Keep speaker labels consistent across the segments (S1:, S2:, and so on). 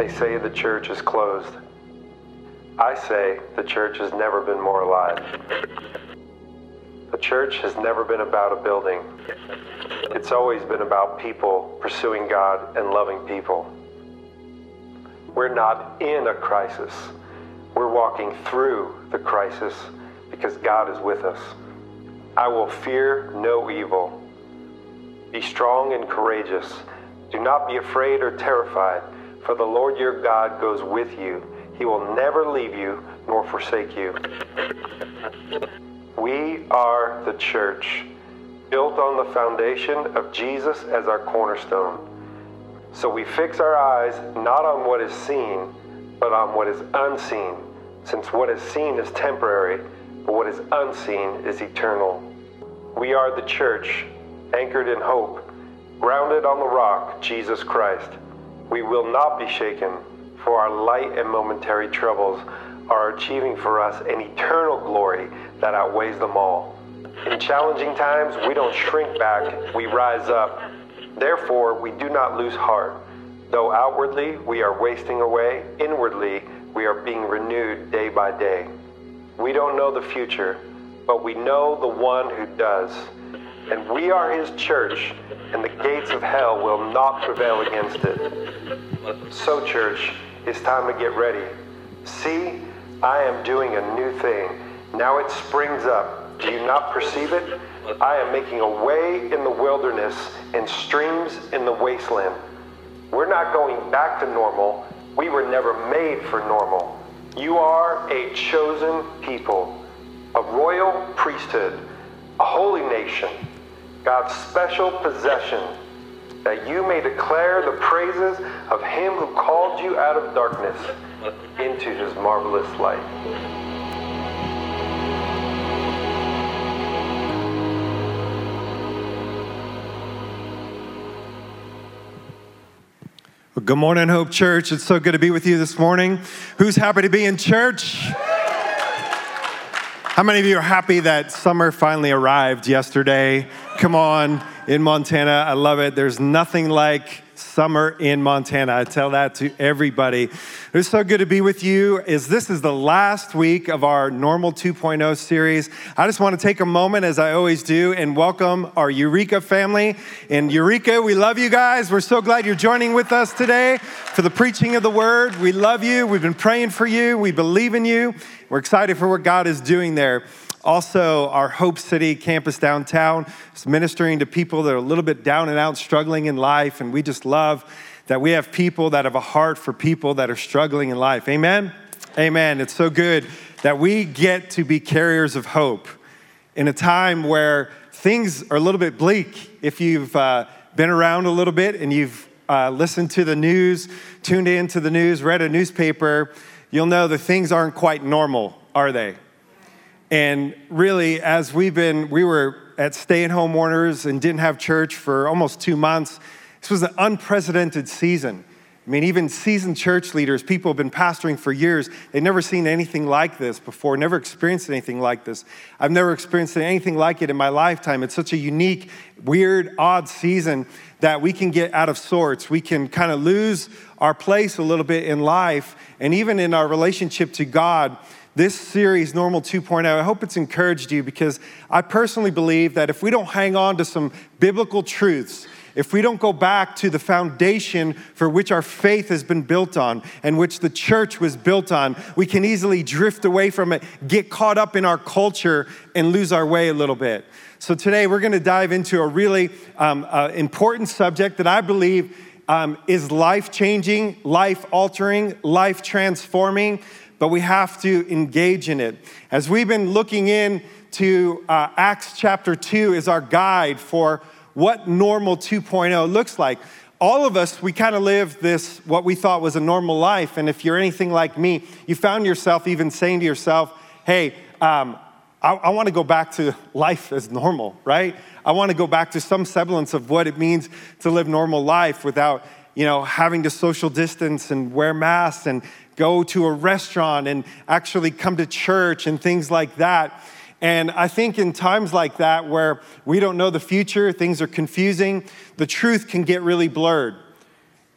S1: They say the church is closed. I say the church has never been more alive. The church has never been about a building. It's always been about people pursuing God and loving people. We're not in a crisis. We're walking through the crisis because God is with us. I will fear no evil. Be strong and courageous. Do not be afraid or terrified, for the Lord your God goes with you. He will never leave you nor forsake you. We are the church, built on the foundation of Jesus as our cornerstone. So we fix our eyes not on what is seen, but on what is unseen, since what is seen is temporary, but what is unseen is eternal. We are the church, anchored in hope, grounded on the rock, Jesus Christ. We will not be shaken, for our light and momentary troubles are achieving for us an eternal glory that outweighs them all. In challenging times, we don't shrink back, we rise up. Therefore, we do not lose heart. Though outwardly we are wasting away, inwardly we are being renewed day by day. We don't know the future, but we know the one who does. And we are his church, and the gates of hell will not prevail against it. So, church, it's time to get ready. See, I am doing a new thing. Now it springs up. Do you not perceive it? I am making a way in the wilderness and streams in the wasteland. We're not going back to normal. We were never made for normal. You are a chosen people, a royal priesthood, a holy nation, God's special possession, that you may declare the praises of him who called you out of darkness into his marvelous light.
S2: Good morning, Hope Church. It's so good to be with you this morning. Who's happy to be in church? How many of you are happy that summer finally arrived yesterday? Come on, in Montana. I love it. There's nothing like summer in Montana. I tell that to everybody. It's so good to be with you. Is this is the last week of our Normal 2.0 series. I just want to take a moment, as I always do, and welcome our Eureka family. In Eureka, we love you guys. We're so glad you're joining with us today for the preaching of the word. We love you. We've been praying for you. We believe in you. We're excited for what God is doing there. Also, our Hope City campus downtown is ministering to people that are a little bit down and out, struggling in life. And we just love that we have people that have a heart for people that are struggling in life. Amen? Amen. It's so good that we get to be carriers of hope in a time where things are a little bit bleak. If you've uh, been around a little bit and you've uh, listened to the news, tuned into the news, read a newspaper, you'll know that things aren't quite normal, are they? And really, as we've been, we were at stay at home orders and didn't have church for almost two months. This was an unprecedented season. I mean, even seasoned church leaders, people have been pastoring for years, they've never seen anything like this before, never experienced anything like this. I've never experienced anything like it in my lifetime. It's such a unique, weird, odd season that we can get out of sorts. We can kind of lose our place a little bit in life and even in our relationship to God this series, Normal 2.0, I hope it's encouraged you because I personally believe that if we don't hang on to some biblical truths, if we don't go back to the foundation for which our faith has been built on and which the church was built on, we can easily drift away from it, get caught up in our culture, and lose our way a little bit. So today we're going to dive into a really um, uh, important subject that I believe um, is life changing, life altering, life transforming but we have to engage in it. As we've been looking in to uh, Acts chapter 2 is our guide for what normal 2.0 looks like. All of us, we kind of live this, what we thought was a normal life. And if you're anything like me, you found yourself even saying to yourself, hey, um, I, I want to go back to life as normal, right? I want to go back to some semblance of what it means to live normal life without, you know, having to social distance and wear masks and go to a restaurant and actually come to church and things like that. And I think in times like that, where we don't know the future, things are confusing, the truth can get really blurred.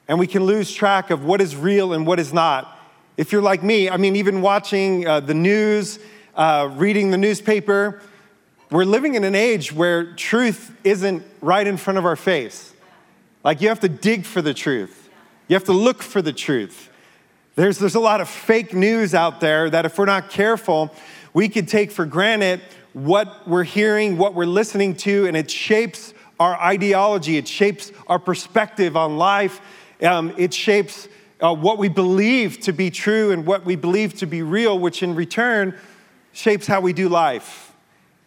S2: and we can lose track of what is real and what is not. If you're like me, I mean, even watching uh, the news, uh, reading the newspaper, we're living in an age where truth isn't right in front of our face. Like you have to dig for the truth, you have to look for the truth. There's, there's a lot of fake news out there that if we're not careful, we could take for granted what we're hearing, what we're listening to, and it shapes our ideology, it shapes our perspective on life, um, it shapes uh, what we believe to be true and what we believe to be real, which in return shapes how we do life.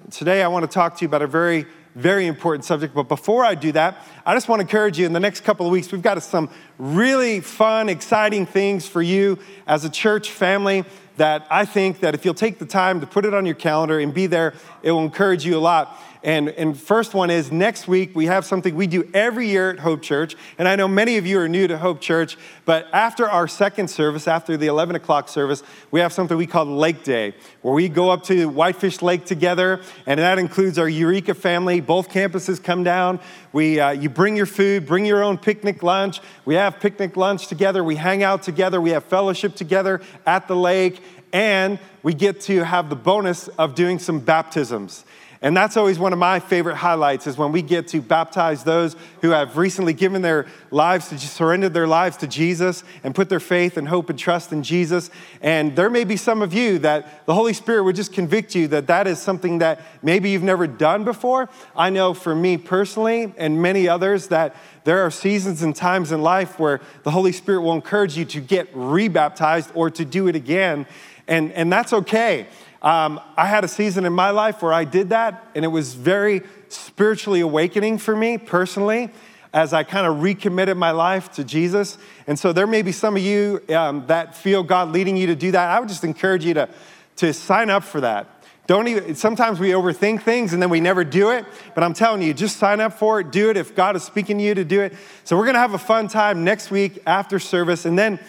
S2: And today, I want to talk to you about a very, very important subject. But before I do that, I just want to encourage you in the next couple of weeks, we've got some really fun, exciting things for you as a church family that I think that if you'll take the time to put it on your calendar and be there, it will encourage you a lot. And, and first one is next week we have something we do every year at Hope Church. And I know many of you are new to Hope Church, but after our second service, after the 11 o'clock service, we have something we call Lake Day, where we go up to Whitefish Lake together, and that includes our Eureka family. Both campuses come down. We, uh, you bring your food, bring your own picnic lunch. We have picnic lunch together. We hang out together. We have fellowship together at the lake, and we get to have the bonus of doing some baptisms. And that's always one of my favorite highlights is when we get to baptize those who have recently given their lives to surrendered their lives to Jesus and put their faith and hope and trust in Jesus. And there may be some of you that the Holy Spirit would just convict you that that is something that maybe you've never done before. I know for me personally and many others that there are seasons and times in life where the Holy Spirit will encourage you to get rebaptized or to do it again. And, and that's okay. Um, I had a season in my life where I did that, and it was very spiritually awakening for me personally as I kind of recommitted my life to Jesus. And so there may be some of you um, that feel God leading you to do that. I would just encourage you to, to sign up for that. Don't even, sometimes we overthink things and then we never do it. But I'm telling you, just sign up for it, do it if God is speaking to you to do it. So we're gonna have a fun time next week after service. And then,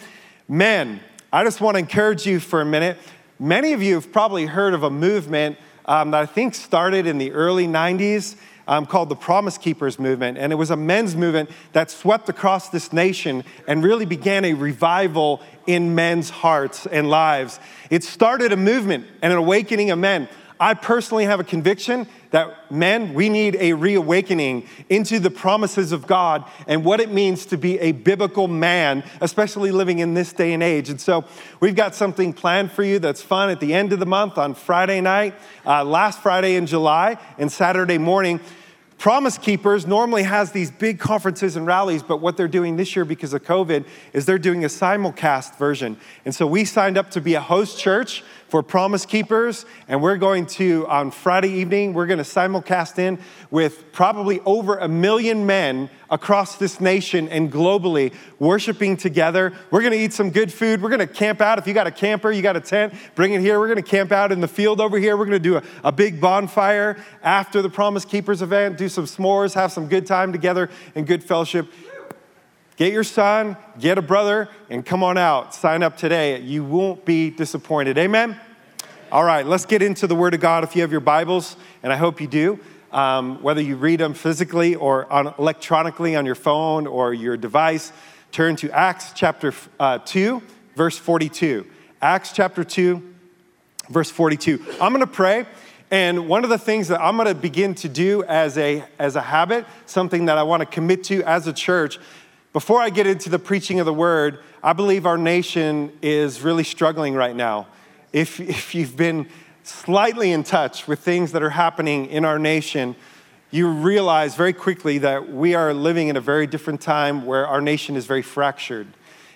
S2: men, I just wanna encourage you for a minute. Many of you have probably heard of a movement um, that I think started in the early 90s um, called the Promise Keepers movement. And it was a men's movement that swept across this nation and really began a revival in men's hearts and lives. It started a movement and an awakening of men. I personally have a conviction that men, we need a reawakening into the promises of God and what it means to be a biblical man, especially living in this day and age. And so we've got something planned for you that's fun at the end of the month on Friday night, uh, last Friday in July, and Saturday morning. Promise Keepers normally has these big conferences and rallies, but what they're doing this year because of COVID is they're doing a simulcast version. And so we signed up to be a host church for Promise Keepers, and we're going to, on Friday evening, we're going to simulcast in with probably over a million men across this nation and globally worshiping together. We're going to eat some good food. We're going to camp out. If you got a camper, you got a tent, bring it here. We're going to camp out in the field over here. We're going to do a, a big bonfire after the Promise Keepers event, do some s'mores, have some good time together and good fellowship. Get your son, get a brother, and come on out. Sign up today. You won't be disappointed. Amen? All right, let's get into the Word of God if you have your Bibles, and I hope you do. Um, whether you read them physically or on, electronically on your phone or your device, turn to Acts chapter uh, 2, verse 42. Acts chapter 2, verse 42. I'm going to pray. And one of the things that I'm going to begin to do as a, as a habit, something that I want to commit to as a church, before I get into the preaching of the word, I believe our nation is really struggling right now. If, if you've been slightly in touch with things that are happening in our nation, you realize very quickly that we are living in a very different time where our nation is very fractured.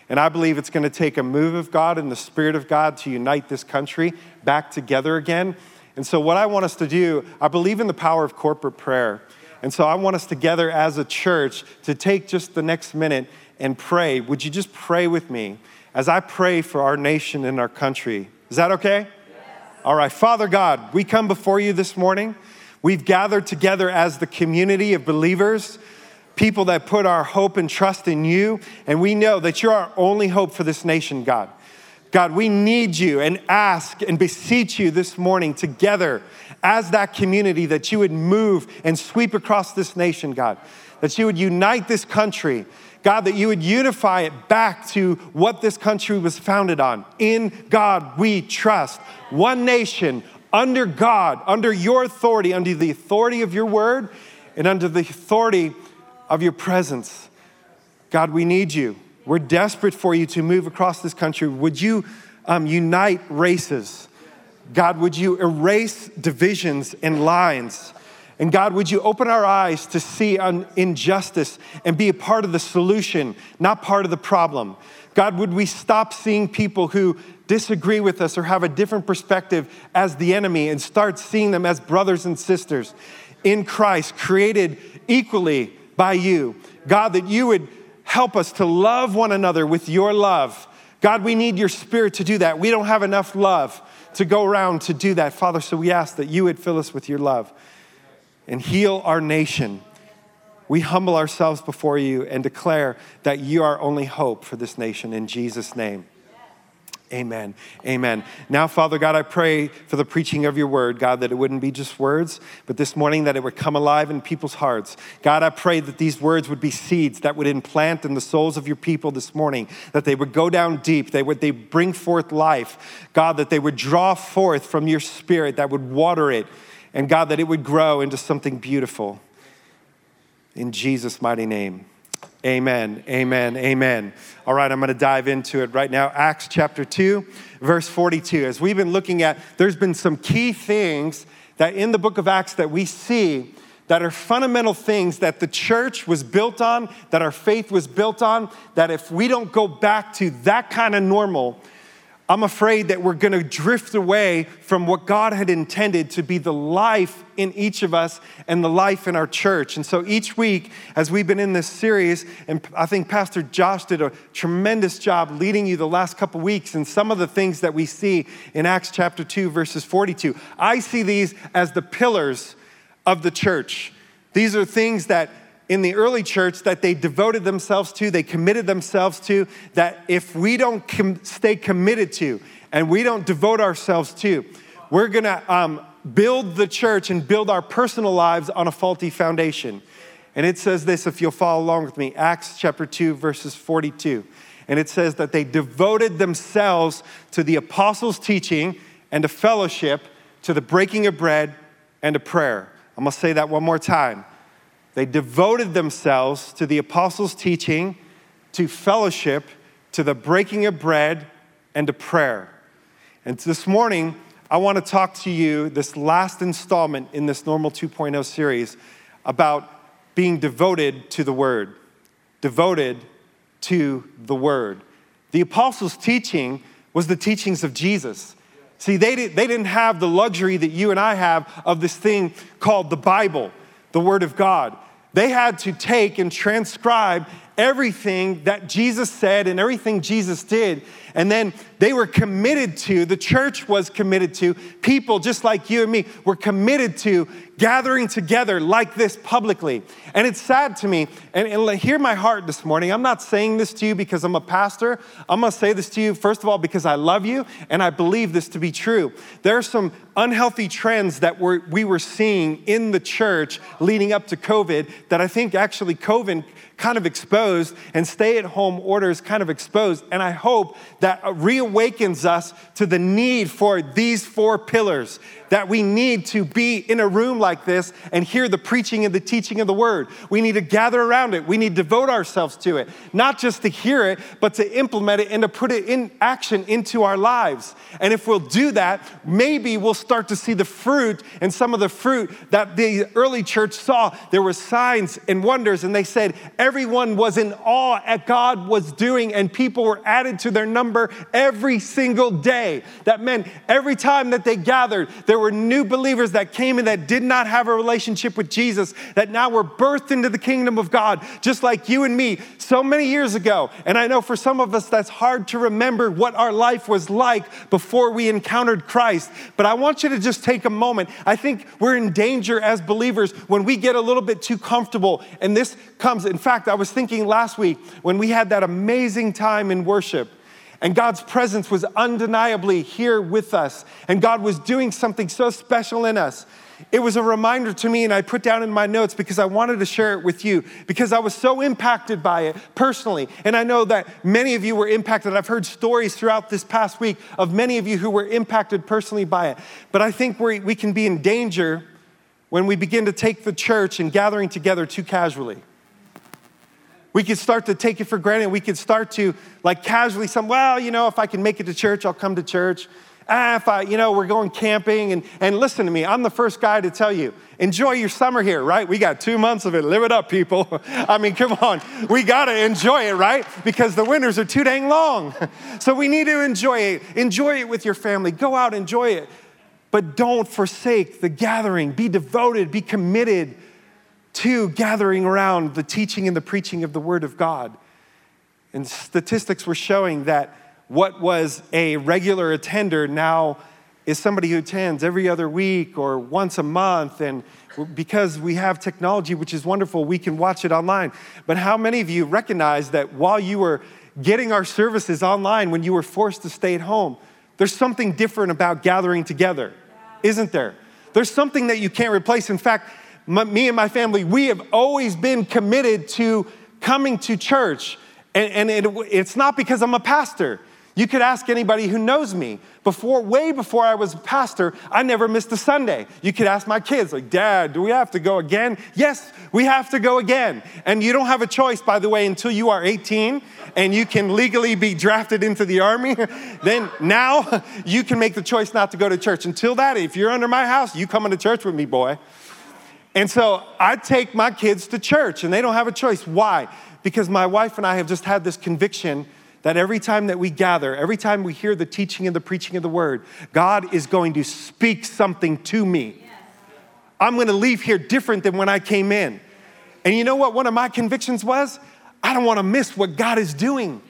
S2: And I believe it's going to take a move of God and the Spirit of God to unite this country back together again. And so, what I want us to do, I believe in the power of corporate prayer. And so I want us together as a church to take just the next minute and pray. Would you just pray with me as I pray for our nation and our country? Is that okay? Yes. All right, Father God, we come before you this morning. We've gathered together as the community of believers, people that put our hope and trust in you, and we know that you're our only hope for this nation, God. God, we need you and ask and beseech you this morning together as that community that you would move and sweep across this nation, God, that you would unite this country. God, that you would unify it back to what this country was founded on. In God we trust. One nation, under God, under your authority, under the authority of your word, and under the authority of your presence. God, we need you. We're desperate for you to move across this country. Would you um, unite races? God, would you erase divisions and lines? And God, would you open our eyes to see injustice and be a part of the solution, not part of the problem? God, would we stop seeing people who disagree with us or have a different perspective as the enemy and start seeing them as brothers and sisters in Christ, created equally by you? God, that you would help us to love one another with your love. God, we need your spirit to do that. We don't have enough love to go around to do that, Father. So we ask that you would fill us with your love and heal our nation. We humble ourselves before you and declare that you are only hope for this nation in Jesus' name. Amen. Amen. Now, Father God, I pray for the preaching of your word, God, that it wouldn't be just words, but this morning that it would come alive in people's hearts. God, I pray that these words would be seeds that would implant in the souls of your people this morning, that they would go down deep, they would they bring forth life. God, that they would draw forth from your spirit, that would water it, and God, that it would grow into something beautiful. In Jesus' mighty name. Amen, amen, amen. All right, I'm going to dive into it right now. Acts chapter 2, verse 42. As we've been looking at, there's been some key things that in the book of Acts that we see that are fundamental things that the church was built on, that our faith was built on, that if we don't go back to that kind of normal, I'm afraid that we're going to drift away from what God had intended to be the life in each of us and the life in our church. And so each week, as we've been in this series, and I think Pastor Josh did a tremendous job leading you the last couple weeks, and some of the things that we see in Acts chapter 2, verses 42, I see these as the pillars of the church. These are things that in the early church that they devoted themselves to, they committed themselves to, that if we don't com- stay committed to and we don't devote ourselves to, we're gonna um, build the church and build our personal lives on a faulty foundation. And it says this, if you'll follow along with me, Acts chapter 2, verses 42. And it says that they devoted themselves to the apostles' teaching and to fellowship, to the breaking of bread and to prayer. I'm gonna say that one more time. They devoted themselves to the apostles' teaching, to fellowship, to the breaking of bread, and to prayer. And this morning, I want to talk to you, this last installment in this Normal 2.0 series, about being devoted to the Word. Devoted to the Word. The apostles' teaching was the teachings of Jesus. See, they, did, they didn't have the luxury that you and I have of this thing called the Bible the Word of God. They had to take and transcribe everything that Jesus said and everything Jesus did. And then they were committed to, the church was committed to, people just like you and me were committed to gathering together like this publicly. And it's sad to me, and, and hear my heart this morning. I'm not saying this to you because I'm a pastor. I'm gonna say this to you, first of all, because I love you and I believe this to be true. There are some unhealthy trends that we're, we were seeing in the church leading up to COVID that I think actually COVID kind of exposed and stay at home orders kind of exposed. And I hope that reawakens us to the need for these four pillars that we need to be in a room like this and hear the preaching and the teaching of the word. We need to gather around it. We need to devote ourselves to it, not just to hear it, but to implement it and to put it in action into our lives. And if we'll do that, maybe we'll start to see the fruit and some of the fruit that the early church saw. There were signs and wonders, and they said everyone was in awe at God was doing, and people were added to their number every single day. That meant every time that they gathered, there were new believers that came in that did not have a relationship with Jesus, that now were birthed into the kingdom of God, just like you and me so many years ago. And I know for some of us that's hard to remember what our life was like before we encountered Christ. But I want you to just take a moment. I think we're in danger as believers when we get a little bit too comfortable. And this comes, in fact, I was thinking last week when we had that amazing time in worship and God's presence was undeniably here with us. And God was doing something so special in us. it was a reminder to me, and I put down in my notes because I wanted to share it with you because I was so impacted by it personally. And I know that many of you were impacted. I've heard stories throughout this past week of many of you who were impacted personally by it. But I think we we can be in danger when we begin to take the church and gathering together too casually. We could start to take it for granted. We could start to like casually some, well, you know, if I can make it to church, I'll come to church. Ah, if I, you know, we're going camping and, and listen to me, I'm the first guy to tell you, enjoy your summer here, right? We got two months of it. Live it up, people. I mean, come on. We got to enjoy it, right? Because the winters are too dang long. So we need to enjoy it. Enjoy it with your family. Go out, enjoy it. But don't forsake the gathering. Be devoted, be committed to gathering around the teaching and the preaching of the Word of God. And statistics were showing that what was a regular attender now is somebody who attends every other week or once a month. And because we have technology, which is wonderful, we can watch it online. But how many of you recognize that while you were getting our services online, when you were forced to stay at home, there's something different about gathering together, isn't there? There's something that you can't replace. In fact, my, me and my family, we have always been committed to coming to church. And, and it, it's not because I'm a pastor. You could ask anybody who knows me. Before, way before I was a pastor, I never missed a Sunday. You could ask my kids, like, Dad, do we have to go again? Yes, we have to go again. And you don't have a choice, by the way, until you are 18 and you can legally be drafted into the army. then now you can make the choice not to go to church. Until that, if you're under my house, you come into church with me, boy. And so I take my kids to church and they don't have a choice. Why? Because my wife and I have just had this conviction that every time that we gather, every time we hear the teaching and the preaching of the word, God is going to speak something to me. I'm going to leave here different than when I came in. And you know what one of my convictions was? I don't want to miss what God is doing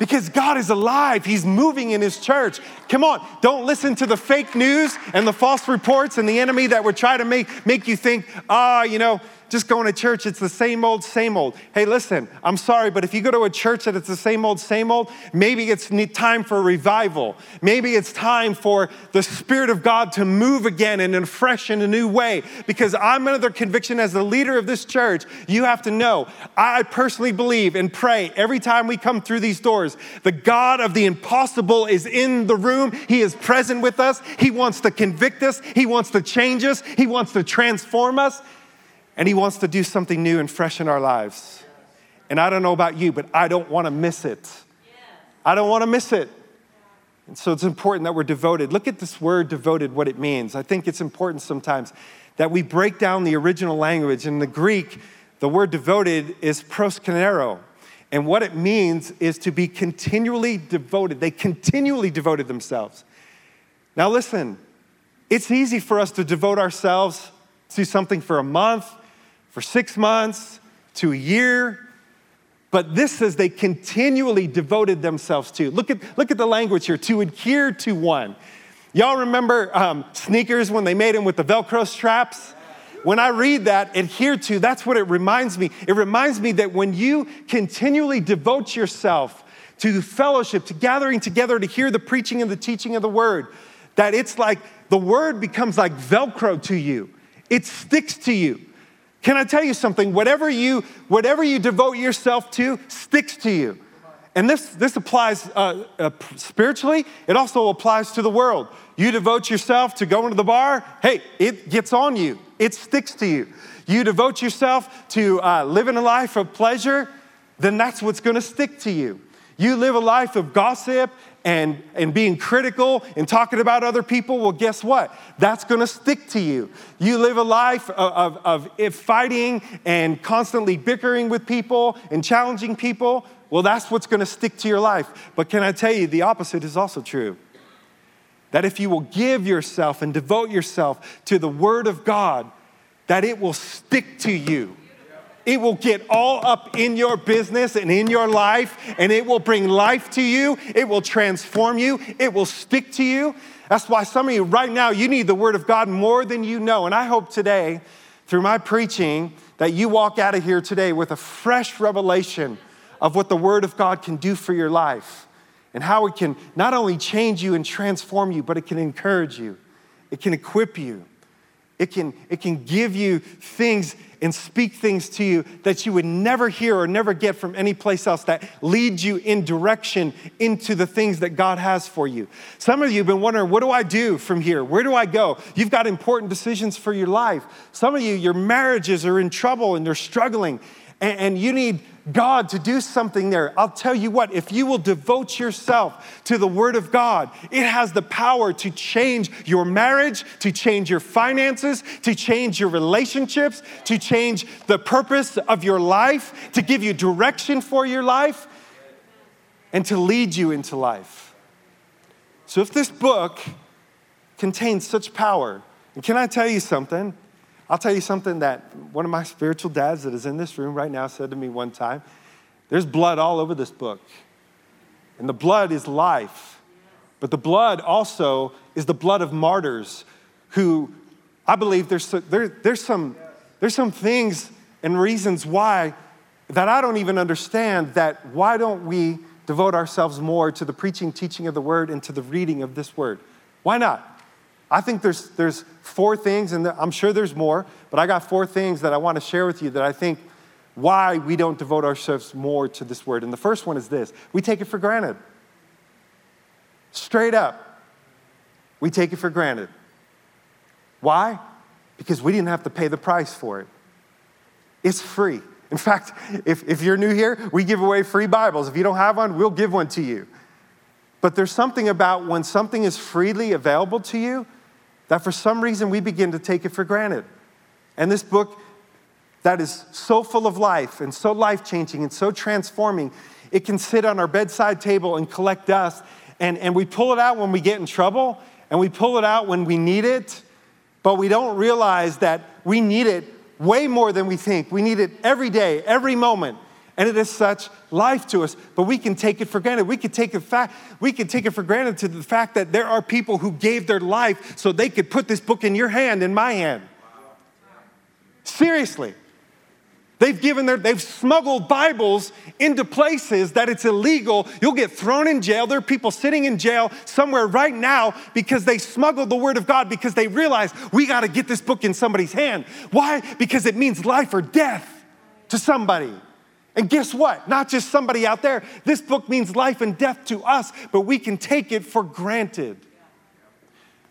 S2: because God is alive. He's moving in His church. Come on, don't listen to the fake news and the false reports and the enemy that would try to make, make you think, ah, oh, you know, just going to church, it's the same old, same old. Hey, listen, I'm sorry, but if you go to a church that it's the same old, same old, maybe it's time for revival. Maybe it's time for the Spirit of God to move again and in a fresh and a new way. Because I'm under conviction as the leader of this church, you have to know, I personally believe and pray every time we come through these doors, the God of the impossible is in the room. He is present with us. He wants to convict us. He wants to change us. He wants to transform us and He wants to do something new and fresh in our lives. And I don't know about you, but I don't want to miss it. I don't want to miss it. And so it's important that we're devoted. Look at this word devoted, what it means. I think it's important sometimes that we break down the original language. In the Greek, the word devoted is proskuneo. And what it means is to be continually devoted. They continually devoted themselves. Now, listen, it's easy for us to devote ourselves to something for a month, for six months to a year. But this says they continually devoted themselves to. Look at, look at the language here to adhere to one. Y'all remember um, sneakers when they made them with the Velcro straps? When I read that, adhere to, that's what it reminds me. It reminds me that when you continually devote yourself to fellowship, to gathering together to hear the preaching and the teaching of the word, that it's like the word becomes like Velcro to you, it sticks to you. Can I tell you something? Whatever you, whatever you devote yourself to sticks to you. And this, this applies uh, uh, spiritually, it also applies to the world. You devote yourself to going to the bar, hey, it gets on you, it sticks to you. You devote yourself to uh, living a life of pleasure, then that's what's gonna stick to you. You live a life of gossip and, and being critical and talking about other people, well, guess what? That's gonna stick to you. You live a life of, of, of fighting and constantly bickering with people and challenging people, well, that's what's gonna stick to your life. But can I tell you, the opposite is also true. That if you will give yourself and devote yourself to the Word of God, that it will stick to you. It will get all up in your business and in your life, and it will bring life to you. It will transform you. It will stick to you. That's why some of you right now, you need the Word of God more than you know. And I hope today, through my preaching, that you walk out of here today with a fresh revelation of what the Word of God can do for your life and how it can not only change you and transform you, but it can encourage you, it can equip you, It can, it can give you things and speak things to you that you would never hear or never get from any place else that lead you in direction into the things that God has for you. Some of you have been wondering, what do I do from here? Where do I go? You've got important decisions for your life. Some of you, your marriages are in trouble and they're struggling, and, and you need God to do something there. I'll tell you what, if you will devote yourself to the Word of God, it has the power to change your marriage, to change your finances, to change your relationships, to change the purpose of your life, to give you direction for your life, and to lead you into life. So if this book contains such power, and can I tell you something? I'll tell you something that one of my spiritual dads that is in this room right now said to me one time. There's blood all over this book. And the blood is life. But the blood also is the blood of martyrs who I believe there's, there, there's, some, there's some things and reasons why that I don't even understand that why don't we devote ourselves more to the preaching, teaching of the word and to the reading of this word? Why not? I think there's, there's four things, and I'm sure there's more, but I got four things that I want to share with you that I think why we don't devote ourselves more to this word. And the first one is this we take it for granted. Straight up, we take it for granted. Why? Because we didn't have to pay the price for it. It's free. In fact, if, if you're new here, we give away free Bibles. If you don't have one, we'll give one to you. But there's something about when something is freely available to you, that for some reason we begin to take it for granted. And this book that is so full of life and so life changing and so transforming, it can sit on our bedside table and collect dust. And, and we pull it out when we get in trouble, and we pull it out when we need it, but we don't realize that we need it way more than we think. We need it every day, every moment and it is such life to us but we can take it for granted. We can take it fact we can take it for granted to the fact that there are people who gave their life so they could put this book in your hand in my hand. Seriously. They've given their they've smuggled bibles into places that it's illegal. You'll get thrown in jail. There are people sitting in jail somewhere right now because they smuggled the word of god because they realize we got to get this book in somebody's hand. Why? Because it means life or death to somebody and guess what? Not just somebody out there. This book means life and death to us, but we can take it for granted.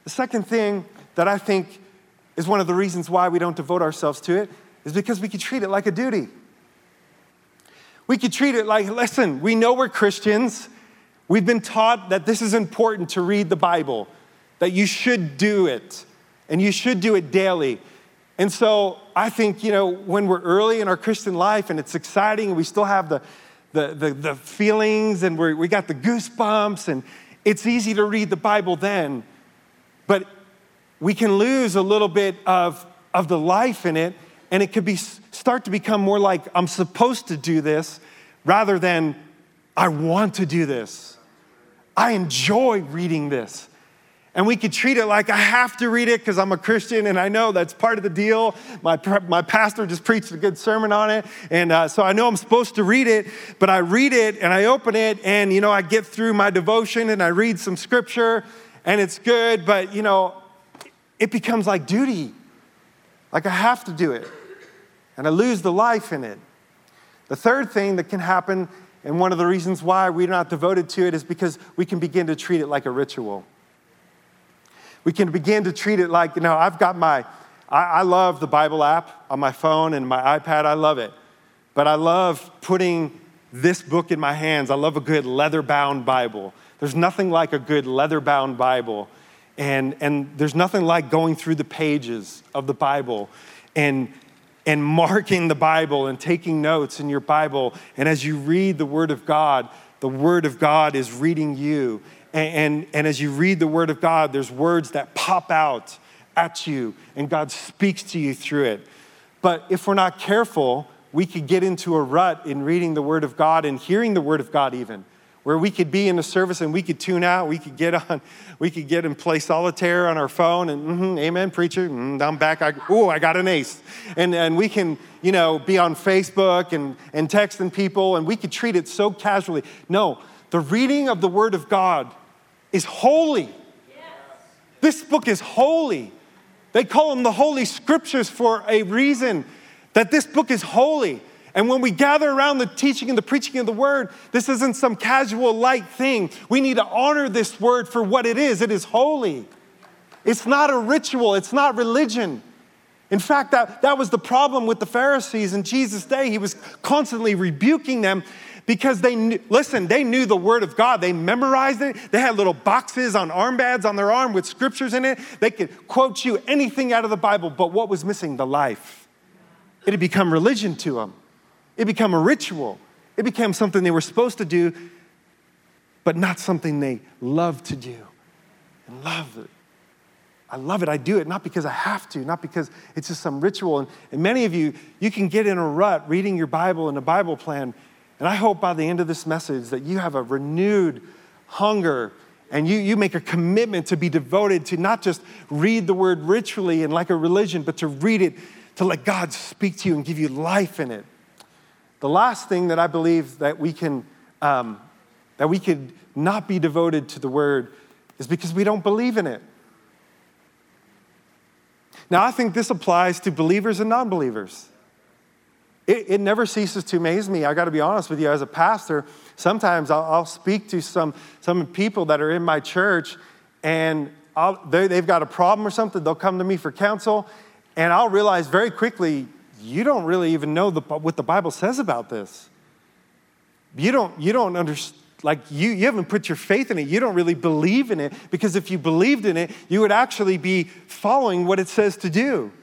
S2: The second thing that I think is one of the reasons why we don't devote ourselves to it is because we could treat it like a duty. We could treat it like, listen, we know we're Christians. We've been taught that this is important to read the Bible, that you should do it, and you should do it daily. And so I think, you know, when we're early in our Christian life and it's exciting and we still have the, the, the, the feelings and we we got the goosebumps and it's easy to read the Bible then, but we can lose a little bit of, of the life in it and it could be, start to become more like I'm supposed to do this rather than I want to do this. I enjoy reading this. And we could treat it like I have to read it because I'm a Christian and I know that's part of the deal. My, my pastor just preached a good sermon on it. And uh, so I know I'm supposed to read it, but I read it and I open it and, you know, I get through my devotion and I read some scripture and it's good, but, you know, it becomes like duty. Like I have to do it. And I lose the life in it. The third thing that can happen, and one of the reasons why we're not devoted to it, is because we can begin to treat it like a ritual we can begin to treat it like, you know, I've got my, I, I love the Bible app on my phone and my iPad, I love it. But I love putting this book in my hands. I love a good leather bound Bible. There's nothing like a good leather bound Bible. And, and there's nothing like going through the pages of the Bible and, and marking the Bible and taking notes in your Bible. And as you read the Word of God, the Word of God is reading you. And, and, and as you read the Word of God, there's words that pop out at you, and God speaks to you through it. But if we're not careful, we could get into a rut in reading the Word of God and hearing the Word of God, even where we could be in a service and we could tune out, we could get on, we could get and play solitaire on our phone and mm-hmm, amen, preacher, mm, I'm back. I, oh, I got an ace. And, and we can, you know, be on Facebook and, and texting people and we could treat it so casually. No, the reading of the Word of God is holy. This book is holy. They call them the Holy Scriptures for a reason, that this book is holy. And when we gather around the teaching and the preaching of the word, this isn't some casual, light thing. We need to honor this word for what it is it is holy. It's not a ritual, it's not religion. In fact, that, that was the problem with the Pharisees in Jesus' day. He was constantly rebuking them because they knew, listen, they knew the word of God. They memorized it. They had little boxes on armbands on their arm with scriptures in it. They could quote you anything out of the Bible, but what was missing? The life. It had become religion to them. It became a ritual. It became something they were supposed to do, but not something they loved to do. And love it. I love it. I do it not because I have to, not because it's just some ritual. And, and many of you, you can get in a rut reading your Bible and a Bible plan and I hope by the end of this message that you have a renewed hunger and you, you make a commitment to be devoted to not just read the word ritually and like a religion, but to read it, to let God speak to you and give you life in it. The last thing that I believe that we can, um, that we could not be devoted to the word is because we don't believe in it. Now, I think this applies to believers and non believers. It, it never ceases to amaze me. I got to be honest with you, as a pastor, sometimes I'll, I'll speak to some, some people that are in my church and they, they've got a problem or something. They'll come to me for counsel, and I'll realize very quickly, you don't really even know the, what the Bible says about this. You don't, you don't understand like you, you haven't put your faith in it. You don't really believe in it because if you believed in it, you would actually be following what it says to do.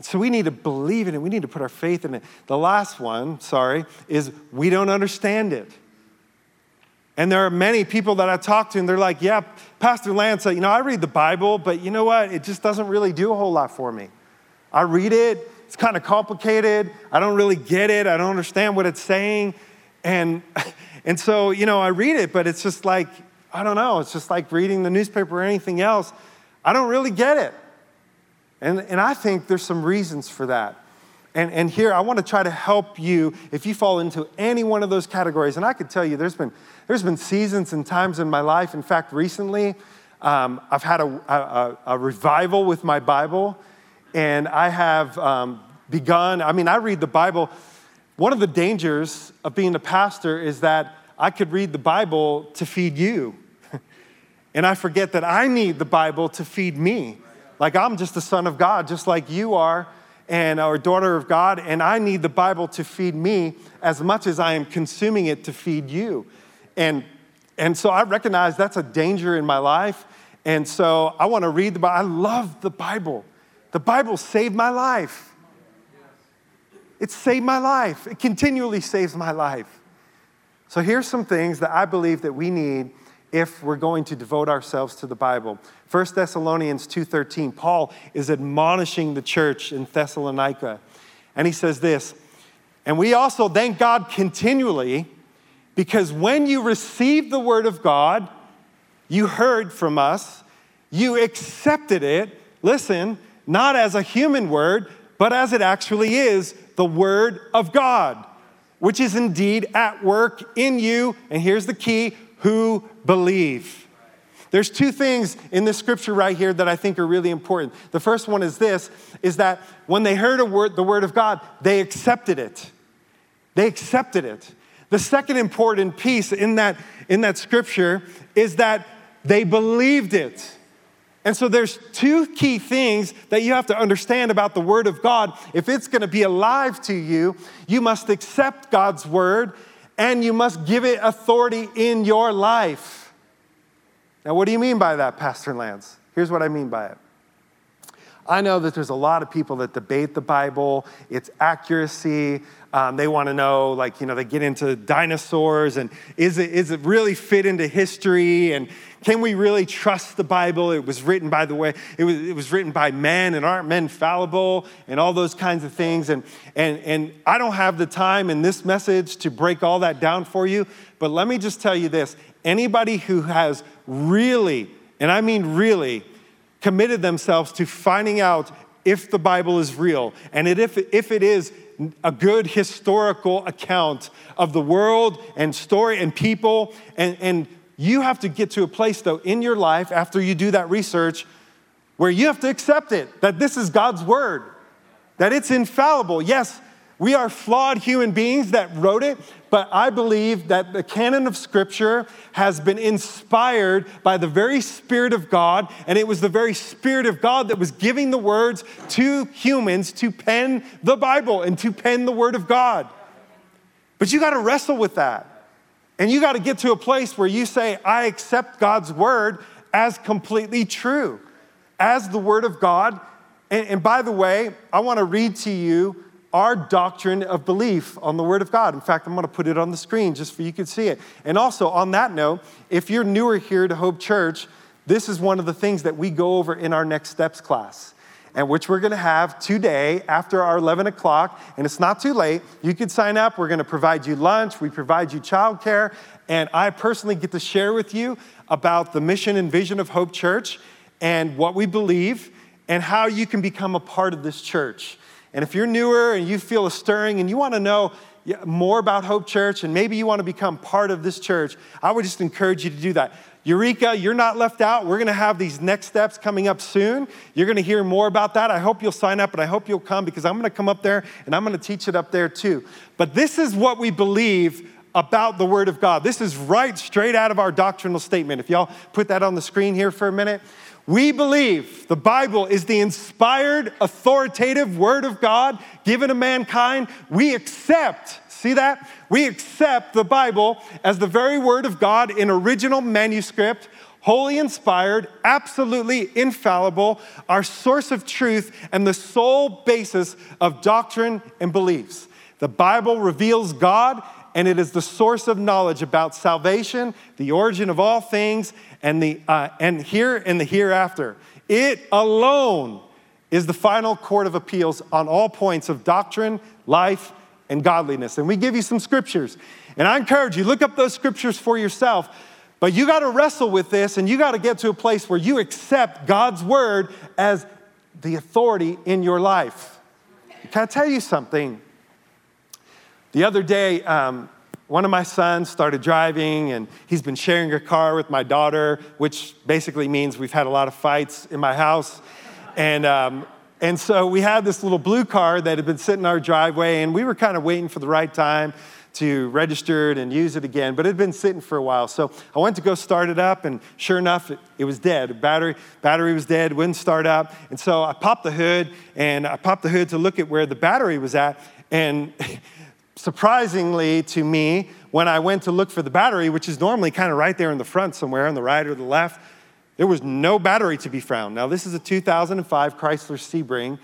S2: So we need to believe in it. We need to put our faith in it. The last one, sorry, is we don't understand it. And there are many people that I talk to, and they're like, Yeah, Pastor Lance, uh, you know, I read the Bible, but you know what? It just doesn't really do a whole lot for me. I read it, it's kind of complicated. I don't really get it. I don't understand what it's saying. And, and so, you know, I read it, but it's just like, I don't know, it's just like reading the newspaper or anything else. I don't really get it. And, and I think there's some reasons for that. And, and here, I want to try to help you if you fall into any one of those categories. And I could tell you, there's been, there's been seasons and times in my life. In fact, recently, um, I've had a, a, a, revival with my Bible, and I have um, begun. I mean, I read the Bible. One of the dangers of being a pastor is that I could read the Bible to feed you. and I forget that I need the Bible to feed me. Like I'm just the son of God, just like you are, and or daughter of God, and I need the Bible to feed me as much as I am consuming it to feed you. And and so I recognize that's a danger in my life. And so I want to read the Bible. I love the Bible. The Bible saved my life. It saved my life. It continually saves my life. So here's some things that I believe that we need if we're going to devote ourselves to the Bible. 1 Thessalonians 2:13, Paul is admonishing the church in Thessalonica. And he says this, and we also thank God continually because when you received the word of God, you heard from us, you accepted it, listen, not as a human word, but as it actually is, the word of God, which is indeed at work in you, and here's the key, who believe. There's two things in this scripture right here that I think are really important. The first one is this is that when they heard word, the word of God, they accepted it. They accepted it. The second important piece in that, in that scripture is that they believed it. And so there's two key things that you have to understand about the word of God. If it's going to be alive to you, you must accept God's word and you must give it authority in your life. Now, what do you mean by that, Pastor Lance? Here's what I mean by it. I know that there's a lot of people that debate the Bible, its accuracy. Um, they want to know, like, you know, they get into dinosaurs and is it, is it really fit into history? And can we really trust the Bible? It was written, by the way, it was, it was written by men and aren't men fallible and all those kinds of things. And, and, and I don't have the time in this message to break all that down for you, but let me just tell you this anybody who has really, and I mean really, committed themselves to finding out if the Bible is real and if, if it is a good historical account of the world and story and people. And, and you have to get to a place, though, in your life after you do that research where you have to accept it that this is God's word, that it's infallible. Yes, we are flawed human beings that wrote it, but I believe that the canon of Scripture has been inspired by the very Spirit of God, and it was the very Spirit of God that was giving the words to humans to pen the Bible and to pen the Word of God. But you got to wrestle with that. And you got to get to a place where you say, I accept God's Word as completely true, as the Word of God. And, and by the way, I want to read to you our doctrine of belief on the Word of God. In fact, I'm going to put it on the screen just so you can see it. And also, on that note, if you're newer here to Hope Church, this is one of the things that we go over in our Next Steps class, and which we're going to have today after our 11 o'clock. And it's not too late. You can sign up. We're going to provide you lunch, we provide you childcare, and I personally get to share with you about the mission and vision of Hope Church and what we believe and how you can become a part of this church. And if you're newer and you feel a stirring and you want to know more about Hope Church and maybe you want to become part of this church, I would just encourage you to do that. Eureka, you're not left out. We're going to have these next steps coming up soon. You're going to hear more about that. I hope you'll sign up and I hope you'll come because I'm going to come up there and I'm going to teach it up there too. But this is what we believe about the Word of God. This is right straight out of our doctrinal statement. If y'all put that on the screen here for a minute. We believe the Bible is the inspired, authoritative Word of God given to mankind. We accept, see that? We accept the Bible as the very Word of God in original manuscript, wholly inspired, absolutely infallible, our source of truth, and the sole basis of doctrine and beliefs. The Bible reveals God and it is the source of knowledge about salvation, the origin of all things, and, the, uh, and here and the hereafter. It alone is the final court of appeals on all points of doctrine, life, and godliness. And we give you some scriptures. And I encourage you, look up those scriptures for yourself. But you got to wrestle with this and you got to get to a place where you accept God's word as the authority in your life. Can I tell you something? The other day, um, one of my sons started driving and he's been sharing a car with my daughter, which basically means we've had a lot of fights in my house. And, um, and so we had this little blue car that had been sitting in our driveway, and we were kind of waiting for the right time to register it and use it again, but it had been sitting for a while. So I went to go start it up, and sure enough, it, it was dead. Battery, battery was dead, wouldn't start up. And so I popped the hood, and I popped the hood to look at where the battery was at, and surprisingly to me, when I went to look for the battery, which is normally kind of right there in the front somewhere on the right or the left, there was no battery to be found. Now, this is a 2005 Chrysler Sebring,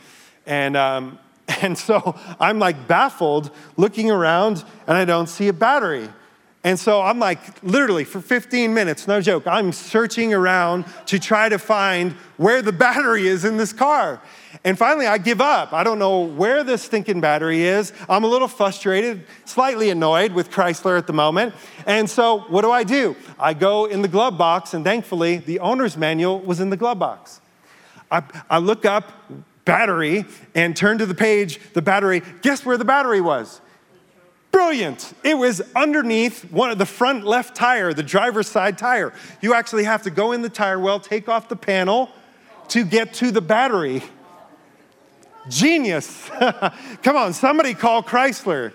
S2: and, um, and so I'm like baffled looking around and I don't see a battery. And so I'm like, literally for 15 minutes, no joke, I'm searching around to try to find where the battery is in this car. And finally, I give up. I don't know where this stinking battery is. I'm a little frustrated, slightly annoyed with Chrysler at the moment. And so, what do I do? I go in the glove box, and thankfully, the owner's manual was in the glove box. I, I look up battery and turn to the page, the battery. Guess where the battery was? Brilliant. It was underneath one of the front left tire, the driver's side tire. You actually have to go in the tire well, take off the panel to get to the battery. Genius. Come on, somebody call Chrysler.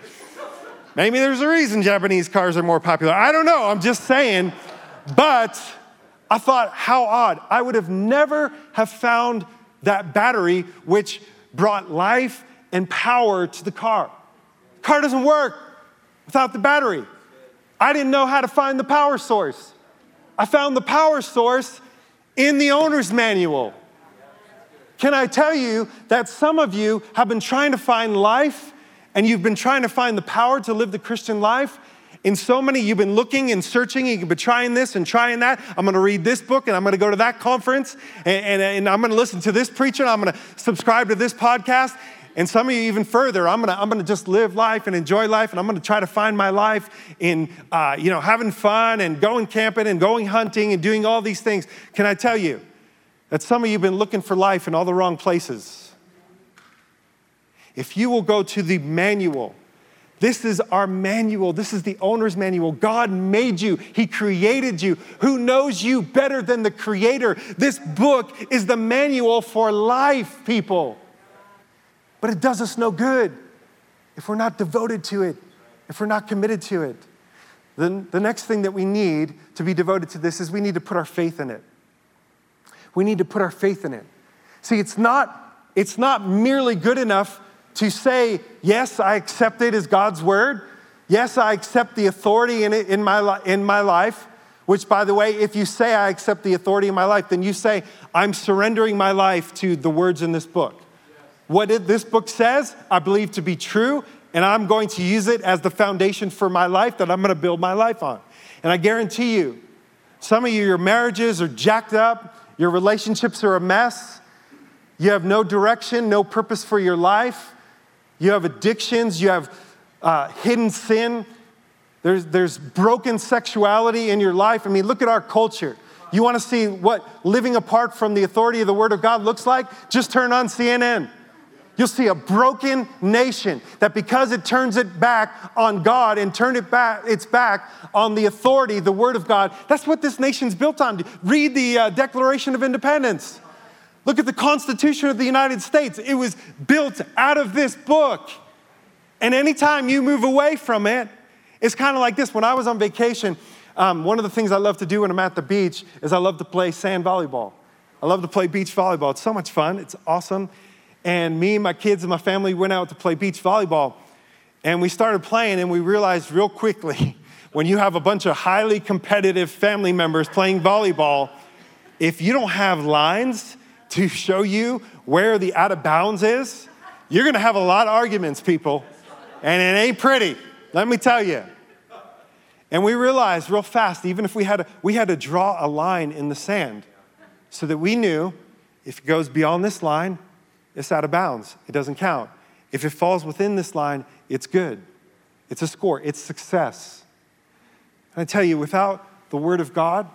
S2: Maybe there's a reason Japanese cars are more popular. I don't know. I'm just saying. But I thought, how odd. I would have never have found that battery which brought life and power to the car. The Car doesn't work without the battery. I didn't know how to find the power source. I found the power source in the owner's manual. Can I tell you that some of you have been trying to find life and you've been trying to find the power to live the Christian life? In so many, you've been looking and searching, and you've been trying this and trying that. I'm gonna read this book and I'm gonna go to that conference and, and, and I'm gonna listen to this preacher and I'm gonna subscribe to this podcast. And some of you even further, I'm gonna, I'm gonna just live life and enjoy life, and I'm gonna try to find my life in, uh, you know, having fun and going camping and going hunting and doing all these things. Can I tell you that some of you have been looking for life in all the wrong places? If you will go to the manual This is our manual. This is the owner's manual. God made you, He created you. Who knows you better than the Creator? This book is the manual for life, people. But it does us no good if we're not devoted to it, if we're not committed to it. Then the next thing that we need to be devoted to this is we need to put our faith in it. We need to put our faith in it. See, it's not, it's not merely good enough to say, yes, I accept it as God's word. Yes, I accept the authority in, it, in, my, in my life. Which, by the way, if you say I accept the authority in my life, then you say, I'm surrendering my life to the words in this book. What it, this book says, I believe to be true, and I'm going to use it as the foundation for my life that I'm going to build my life on. And I guarantee you, some of you, your marriages are jacked up, your relationships are a mess, you have no direction, no purpose for your life, you have addictions, you have uh, hidden sin, there's, there's broken sexuality in your life. I mean, look at our culture. You want to see what living apart from the authority of the Word of God looks like? Just turn on CNN. You'll see a broken nation that because it turns it back on God and turned it back, its back on the authority, the Word of God, that's what this nation's built on. Read the uh, Declaration of Independence. Look at the Constitution of the United States. It was built out of this book. And anytime you move away from it, it's kind of like this. When I was on vacation, um, one of the things I love to do when I'm at the beach is I love to play sand volleyball. I love to play beach volleyball. It's so much fun, it's awesome. And me and my kids and my family went out to play beach volleyball. And we started playing, and we realized real quickly when you have a bunch of highly competitive family members playing volleyball, if you don't have lines to show you where the out of bounds is, you're gonna have a lot of arguments, people. And it ain't pretty, let me tell you. And we realized real fast, even if we had, to, we had to draw a line in the sand so that we knew if it goes beyond this line, it's out of bounds. It doesn't count. If it falls within this line, it's good. It's a score, it's success. And I tell you, without the Word of God,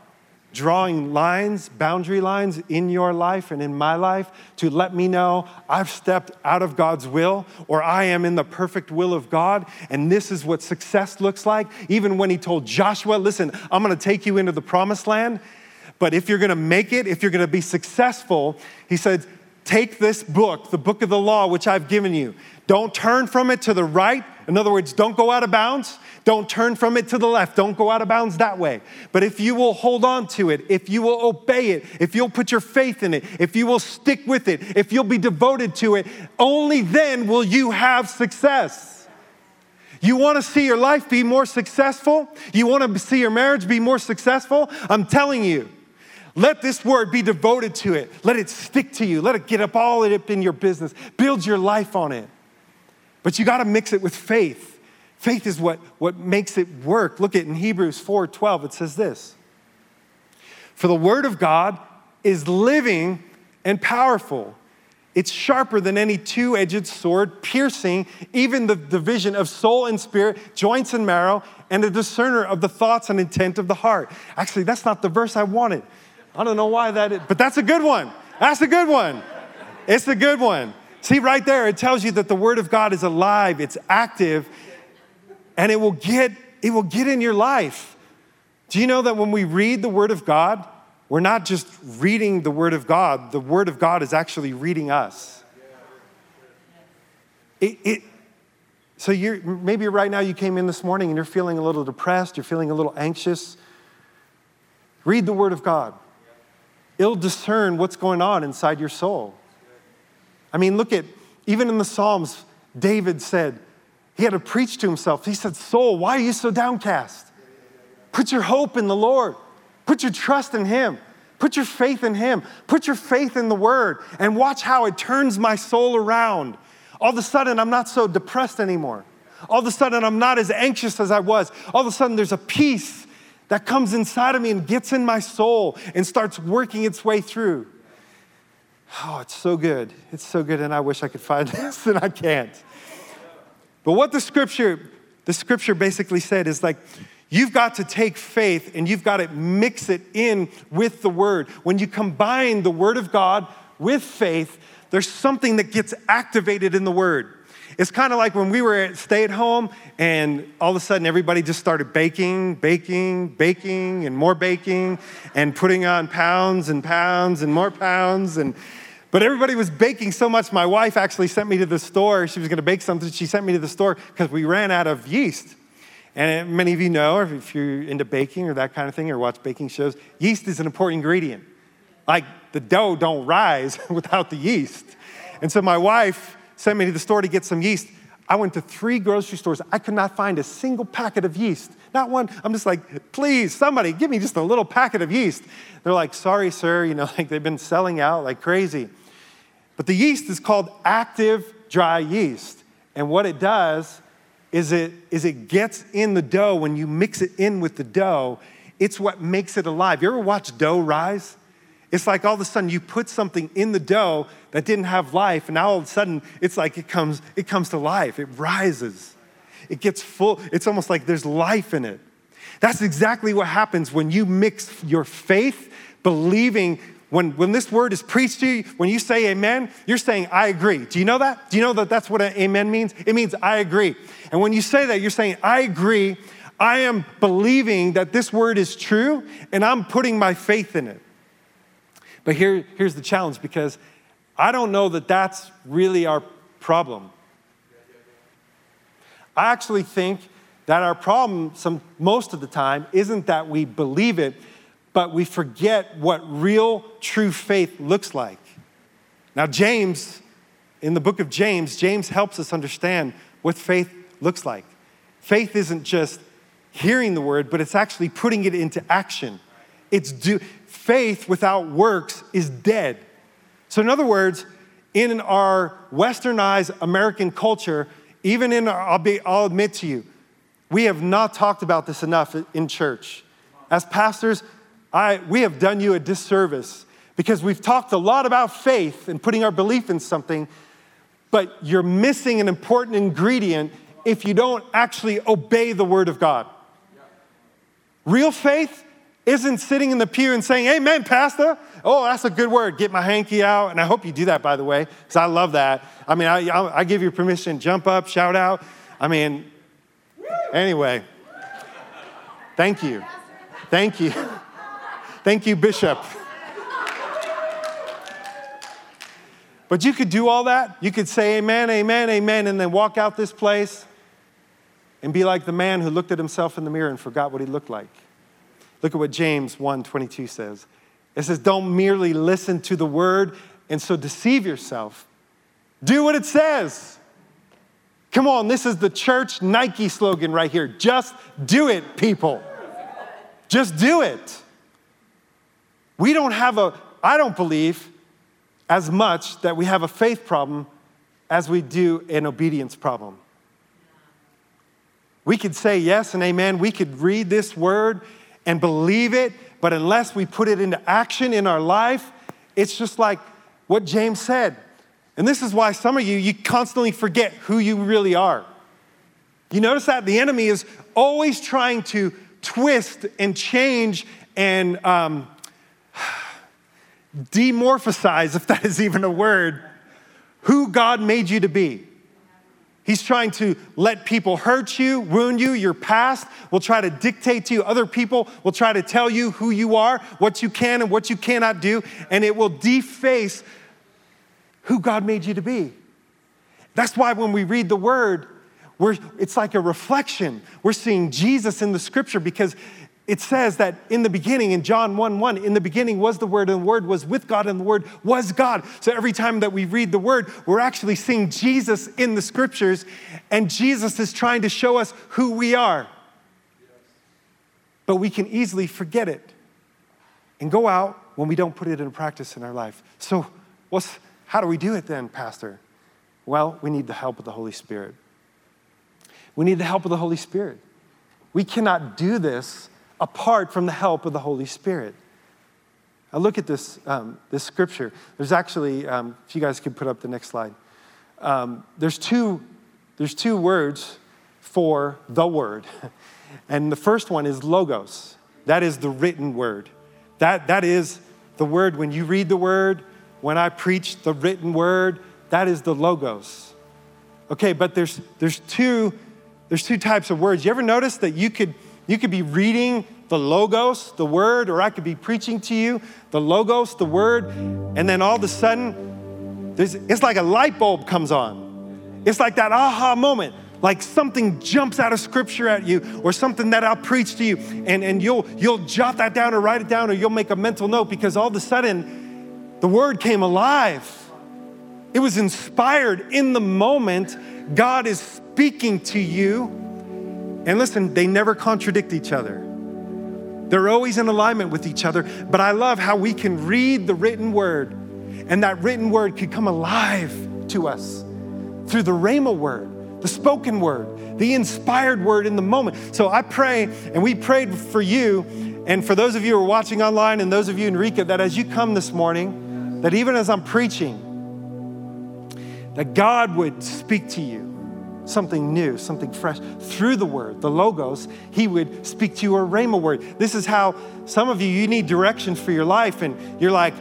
S2: drawing lines, boundary lines in your life and in my life to let me know I've stepped out of God's will or I am in the perfect will of God. And this is what success looks like. Even when he told Joshua, listen, I'm going to take you into the promised land. But if you're going to make it, if you're going to be successful, he said, take this book, the book of the law, which I've given you. Don't turn from it to the right. In other words, don't go out of bounds. Don't turn from it to the left. Don't go out of bounds that way. But if you will hold on to it, if you will obey it, if you'll put your faith in it, if you will stick with it, if you'll be devoted to it, only then will you have success. You want to see your life be more successful? You want to see your marriage be more successful? I'm telling you, let this word be devoted to it. Let it stick to you. Let it get up all up in your business. Build your life on it. But you got to mix it with faith. Faith is what, what makes it work. Look at in Hebrews 4:12, it says this. For the word of God is living and powerful. It's sharper than any two edged sword, piercing even the division of soul and spirit, joints and marrow, and a discerner of the thoughts and intent of the heart. Actually, that's not the verse I wanted. I don't know why that is, but that's a good one. That's a good one. It's a good one. See, right there, it tells you that the Word of God is alive, it's active, and it will get it will get in your life. Do you know that when we read the word of God, we're not just reading the word of God, the word of God is actually reading us. It, it, so you're, maybe right now you came in this morning and you're feeling a little depressed, you're feeling a little anxious. Read the word of God. It'll discern what's going on inside your soul. I mean, look at, even in the Psalms, David said, he had to preach to himself. He said, Soul, why are you so downcast? Put your hope in the Lord. Put your trust in Him. Put your faith in Him. Put your faith in the Word and watch how it turns my soul around. All of a sudden, I'm not so depressed anymore. All of a sudden, I'm not as anxious as I was. All of a sudden, there's a peace that comes inside of me and gets in my soul and starts working its way through. Oh, it's so good. It's so good, and I wish I could find this, and I can't. But what the scripture, the scripture basically said is like, You've got to take faith and you've got to mix it in with the word. When you combine the word of God with faith, there's something that gets activated in the word. It's kind of like when we were at stay at home and all of a sudden everybody just started baking, baking, baking, and more baking, and putting on pounds and pounds and more pounds. And, but everybody was baking so much, my wife actually sent me to the store. She was going to bake something. She sent me to the store because we ran out of yeast. And uh, many of you know, if you're into baking or that kind of thing or watch baking shows, yeast is an important ingredient. Like the dough don't rise without the yeast. And so my wife sent me to the store to get some yeast. I went to three grocery stores. I could not find a single packet of yeast. Not one. I'm just like, please, somebody, give me just a little packet of yeast. They're like, sorry, sir. You know, like they've been selling out like crazy. But the yeast is called active dry yeast. And what it does is it, is it gets in the dough when you mix it in with the dough. It's what makes it alive. You ever watch dough rise? It's like all of a sudden you put something in the dough that didn't have life, and now all of a sudden it's like it comes, it comes to life. It rises. It gets full. It's almost like there's life in it. That's exactly what happens when you mix your faith, believing. When, when this word is preached to you, when you say amen, you're saying, I agree. Do you know that? Do you know that that's what amen means? It means I agree. And when you say that, you're saying, I agree. I am believing that this word is true, and I'm putting my faith in it. But here, here's the challenge because I don't know that that's really our problem. I actually think that our problem, some, most of the time, isn't that we believe it, but we forget what real, true faith looks like. Now, James, in the book of James, James helps us understand what faith looks like. Faith isn't just hearing the word, but it's actually putting it into action. It's do, faith without works is dead. So, in other words, in our westernized American culture, even in our, I'll, be, I'll admit to you, we have not talked about this enough in church. As pastors, I, we have done you a disservice because we've talked a lot about faith and putting our belief in something, but you're missing an important ingredient if you don't actually obey the word of God. Real faith isn't sitting in the pew and saying, Amen, Pastor. Oh, that's a good word. Get my hanky out. And I hope you do that, by the way, because I love that. I mean, I, I, give you permission, jump up, shout out. I mean, anyway, thank you. Thank you. Thank you, Bishop. But you could do all that. You could say amen, amen, amen, and then walk out this place and be like the man who looked at himself in the mirror and forgot what he looked like. Look at what James 1:22 says. It says, "Don't merely listen to the word and so deceive yourself. Do what it says." Come on, this is the church Nike slogan right here. Just do it, people. Just do it. We don't have a, I don't believe as much that we have a faith problem as we do an obedience problem. We could say yes and amen. We could read this word and believe it, but unless we put it into action in our life, it's just like what James said. And this is why some of you, you constantly forget who you really are. You notice that the enemy is always trying to twist and change and um, demorphosize, if that is even a word, who God made you to be. He's trying to let people hurt you, wound you. Your past will try to dictate to you. Other people will try to tell you who you are, what you can and what you cannot do, and it will deface who God made you to be. That's why when we read the word, we're, it's like a reflection. We're seeing Jesus in the scripture because it says that in the beginning, in John 1 1, in the beginning was the Word, and the Word was with God, and the Word was God. So every time that we read the Word, we're actually seeing Jesus in the scriptures, and Jesus is trying to show us who we are. But we can easily forget it and go out when we don't put it into practice in our life. So, what's, how do we do it then, Pastor? Well, we need the help of the Holy Spirit. We need the help of the Holy Spirit. We cannot do this apart from the help of the Holy Spirit. Now, look at this, um, this scripture. There's actually, um, if you guys could put up the next slide, um, there's, two, there's two words for the word. And the first one is logos. That is the written word. That, that is the word when you read the word, when I preach the written word, that is the logos. Okay, but there's, there's, two, there's two types of words. You ever notice that you could, you could be reading the Logos, the Word, or I could be preaching to you the Logos, the Word, and then all of a sudden, it's like a light bulb comes on. It's like that aha moment like something jumps out of scripture at you or something that I'll preach to you and, and you'll, you'll jot that down or write it down or you'll make a mental note because all of a sudden the word came alive. It was inspired in the moment. God is speaking to you. And listen, they never contradict each other. They're always in alignment with each other. But I love how we can read the written word and that written word could come alive to us through the Rhema word the spoken word, the inspired word in the moment. So I pray, and we prayed for you, and for those of you who are watching online and those of you in Rica, that as you come this morning, that even as I'm preaching, that God would speak to you something new, something fresh through the word, the logos. He would speak to you a rhema word. This is how some of you, you need direction for your life, and you're like,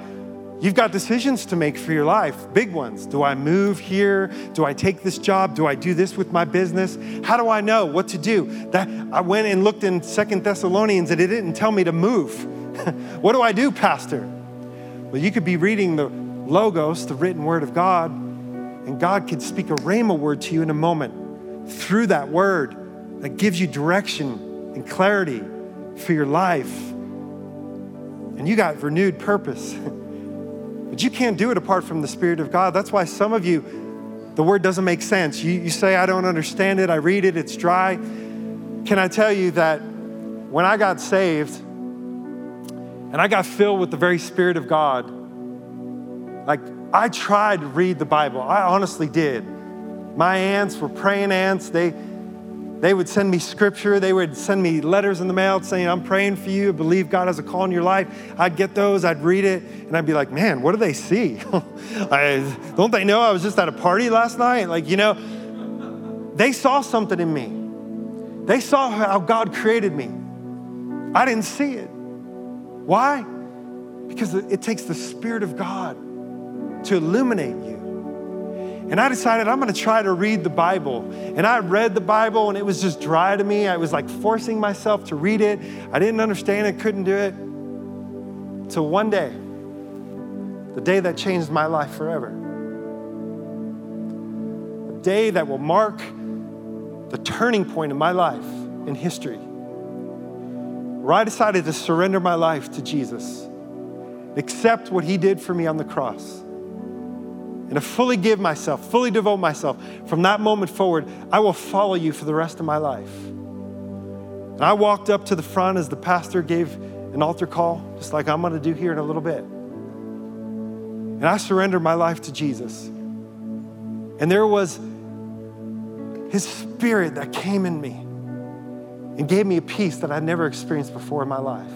S2: You've got decisions to make for your life, big ones. Do I move here? Do I take this job? Do I do this with my business? How do I know what to do? That I went and looked in Second Thessalonians and it didn't tell me to move. what do I do, pastor? Well, you could be reading the logos, the written word of God, and God could speak a rhema word to you in a moment through that word that gives you direction and clarity for your life. And you got renewed purpose. But you can't do it apart from the Spirit of God. That's why some of you, the word doesn't make sense. You, you say, I don't understand it. I read it, it's dry. Can I tell you that when I got saved and I got filled with the very Spirit of God, like I tried to read the Bible. I honestly did. My aunts were praying aunts. They, they would send me scripture. They would send me letters in the mail saying, I'm praying for you. I believe God has a call in your life. I'd get those, I'd read it, and I'd be like, man, what do they see? I, don't they know I was just at a party last night? Like, you know, they saw something in me. They saw how God created me. I didn't see it. Why? Because it takes the Spirit of God to illuminate you. And I decided I'm going to try to read the Bible. And I read the Bible and it was just dry to me. I was like forcing myself to read it. I didn't understand it, couldn't do it. Until one day, the day that changed my life forever. A day that will mark the turning point in my life in history. Where I decided to surrender my life to Jesus, accept what He did for me on the cross and to fully give myself, fully devote myself, from that moment forward, I will follow you for the rest of my life. And I walked up to the front as the pastor gave an altar call, just like I'm going to do here in a little bit. And I surrendered my life to Jesus. And there was his spirit that came in me and gave me a peace that I'd never experienced before in my life.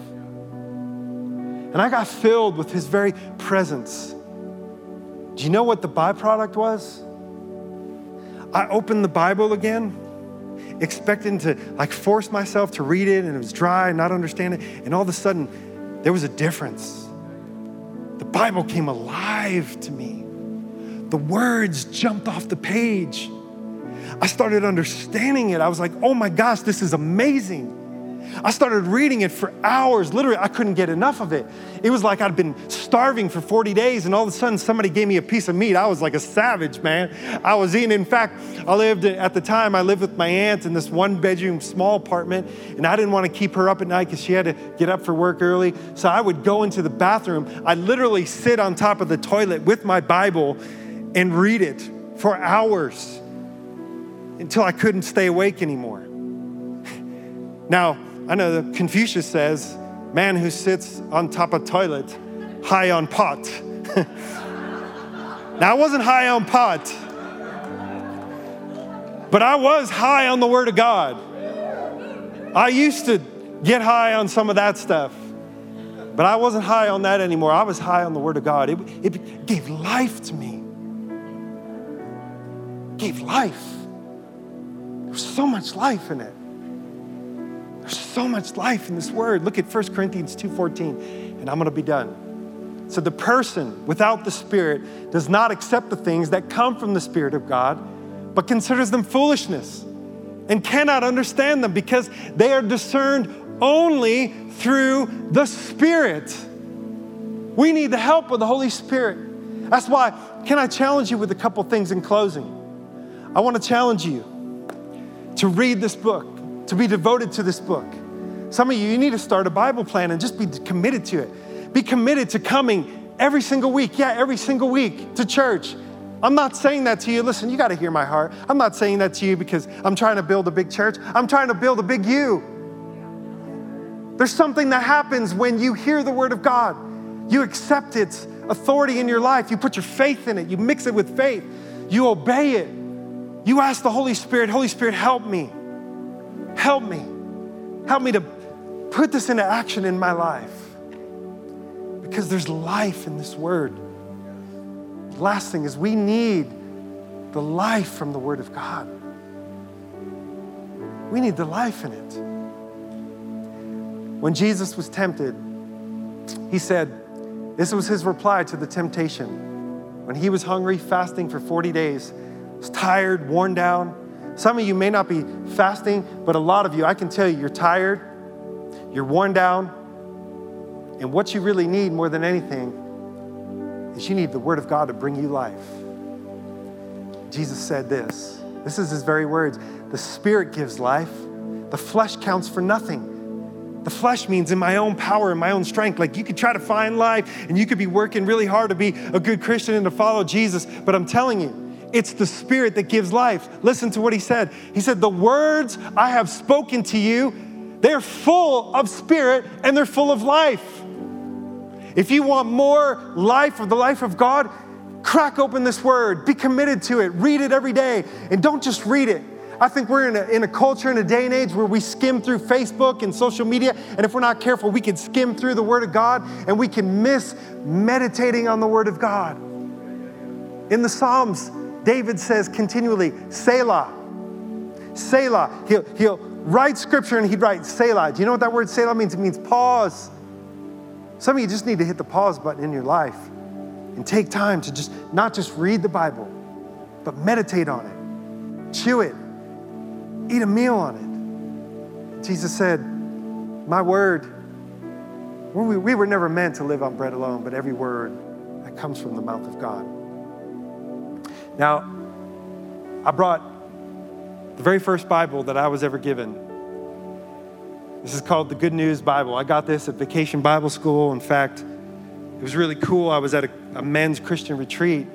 S2: And I got filled with his very presence. Do you know what the byproduct was? I opened the Bible again, expecting to like force myself to read it, and it was dry and not understand it. And all of a sudden, there was a difference. The Bible came alive to me. The words jumped off the page. I started understanding it. I was like, oh my gosh, this is amazing. I started reading it for hours. Literally, I couldn't get enough of it. It was like I'd been starving for 40 days, and all of a sudden, somebody gave me a piece of meat. I was like a savage, man. I was eating. In fact, I lived at the time, I lived with my aunt in this one bedroom small apartment, and I didn't want to keep her up at night because she had to get up for work early. So I would go into the bathroom. I literally sit on top of the toilet with my Bible and read it for hours until I couldn't stay awake anymore. Now, I know Confucius says, man who sits on top of toilet, high on pot. now, I wasn't high on pot, but I was high on the Word of God. I used to get high on some of that stuff, but I wasn't high on that anymore. I was high on the Word of God. It, it gave life to me. Gave life. There's so much life in it. So much life in this word. Look at 1 Corinthians 2:14, and I'm going to be done. So the person without the Spirit does not accept the things that come from the Spirit of God, but considers them foolishness and cannot understand them because they are discerned only through the Spirit. We need the help of the Holy Spirit. That's why, can I challenge you with a couple things in closing? I want to challenge you to read this book, to be devoted to this book. Some of you, you need to start a Bible plan and just be committed to it. Be committed to coming every single week, yeah, every single week to church. I'm not saying that to you. Listen, you got to hear my heart. I'm not saying that to you because I'm trying to build a big church. I'm trying to build a big you. There's something that happens when you hear the word of God. You accept its authority in your life. You put your faith in it. You mix it with faith. You obey it. You ask the Holy Spirit, Holy Spirit, help me. Help me. Help me to put this into action in my life. Because there's life in this word. Last thing is, we need the life from the Word of God. We need the life in it. When Jesus was tempted, he said, This was his reply to the temptation. When he was hungry, fasting for 40 days, was tired, worn down. Some of you may not be fasting, but a lot of you, I can tell you, you're tired, you're worn down, and what you really need more than anything is you need the Word of God to bring you life. Jesus said this. This is his very words. The Spirit gives life, the flesh counts for nothing. The flesh means in my own power and my own strength. Like you could try to find life and you could be working really hard to be a good Christian and to follow Jesus, but I'm telling you, it's the Spirit that gives life. Listen to what he said. He said, The words I have spoken to you, they're full of spirit and they're full of life. If you want more life of the life of God, crack open this word, be committed to it, read it every day, and don't just read it. I think we're in a, in a culture, in a day and age where we skim through Facebook and social media, and if we're not careful, we can skim through the Word of God and we can miss meditating on the Word of God. In the Psalms, David says continually, Selah, Selah. He'll, he'll write scripture and he'd write Selah. Do you know what that word Selah means? It means pause. Some of you just need to hit the pause button in your life and take time to just not just read the Bible, but meditate on it, chew it, eat a meal on it. Jesus said, My word, we, we were never meant to live on bread alone, but every word that comes from the mouth of God. Now, I brought the very first Bible that I was ever given this is called the Good News Bible. I got this at Vacation Bible School. In fact, it was really cool. I was at a, a men's Christian retreat,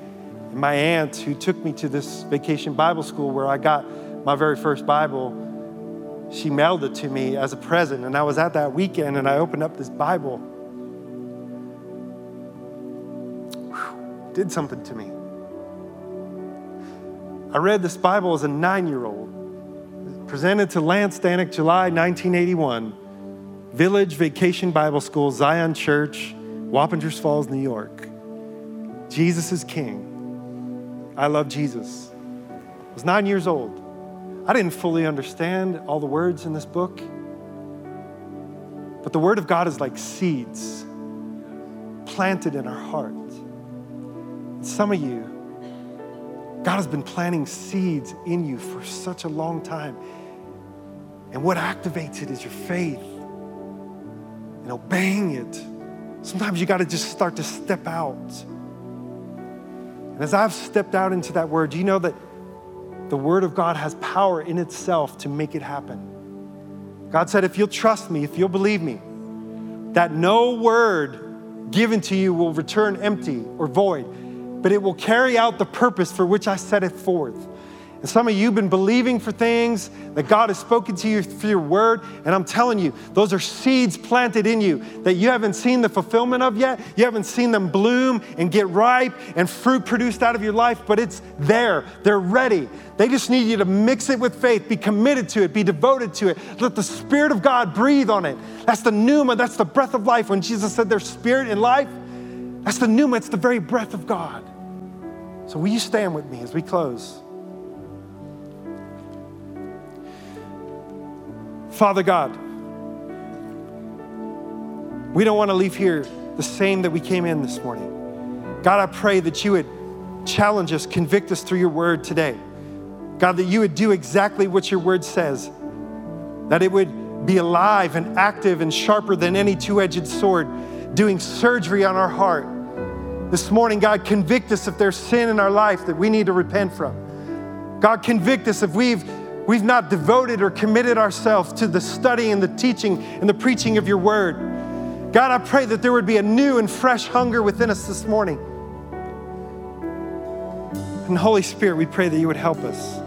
S2: and my aunt, who took me to this Vacation Bible School where I got my very first Bible, she mailed it to me as a present. And I was at that weekend and I opened up this Bible. Whew, did something to me. I read this Bible as a nine year old presented to Lance Stanek, July 1981, Village Vacation Bible School, Zion Church, Wappingers Falls, New York. Jesus is King. I love Jesus. I was nine years old. I didn't fully understand all the words in this book, but the Word of God is like seeds planted in our heart. Some of you, God has been planting seeds in you for such a long time. And what activates it is your faith and obeying it. Sometimes you got to just start to step out. And as I've stepped out into that word, do you know that the word of God has power in itself to make it happen? God said, if you'll trust me, if you'll believe me, that no word given to you will return empty or void but it will carry out the purpose for which I set it forth. And some of you have been believing for things that God has spoken to you through your word. And I'm telling you, those are seeds planted in you that you haven't seen the fulfillment of yet. You haven't seen them bloom and get ripe and fruit produced out of your life, but it's there. They're ready. They just need you to mix it with faith, be committed to it, be devoted to it. Let the Spirit of God breathe on it. That's the pneuma, that's the breath of life. When Jesus said there's spirit in life, that's the pneuma, it's the very breath of God. So, will you stand with me as we close? Father God, we don't want to leave here the same that we came in this morning. God, I pray that you would challenge us, convict us through your word today. God, that you would do exactly what your word says, that it would be alive and active and sharper than any two edged sword, doing surgery on our heart. This morning, God, convict us if there's sin in our life that we need to repent from. God, convict us if we've, we've not devoted or committed ourselves to the study and the teaching and the preaching of your word. God, I pray that there would be a new and fresh hunger within us this morning. And Holy Spirit, we pray that you would help us.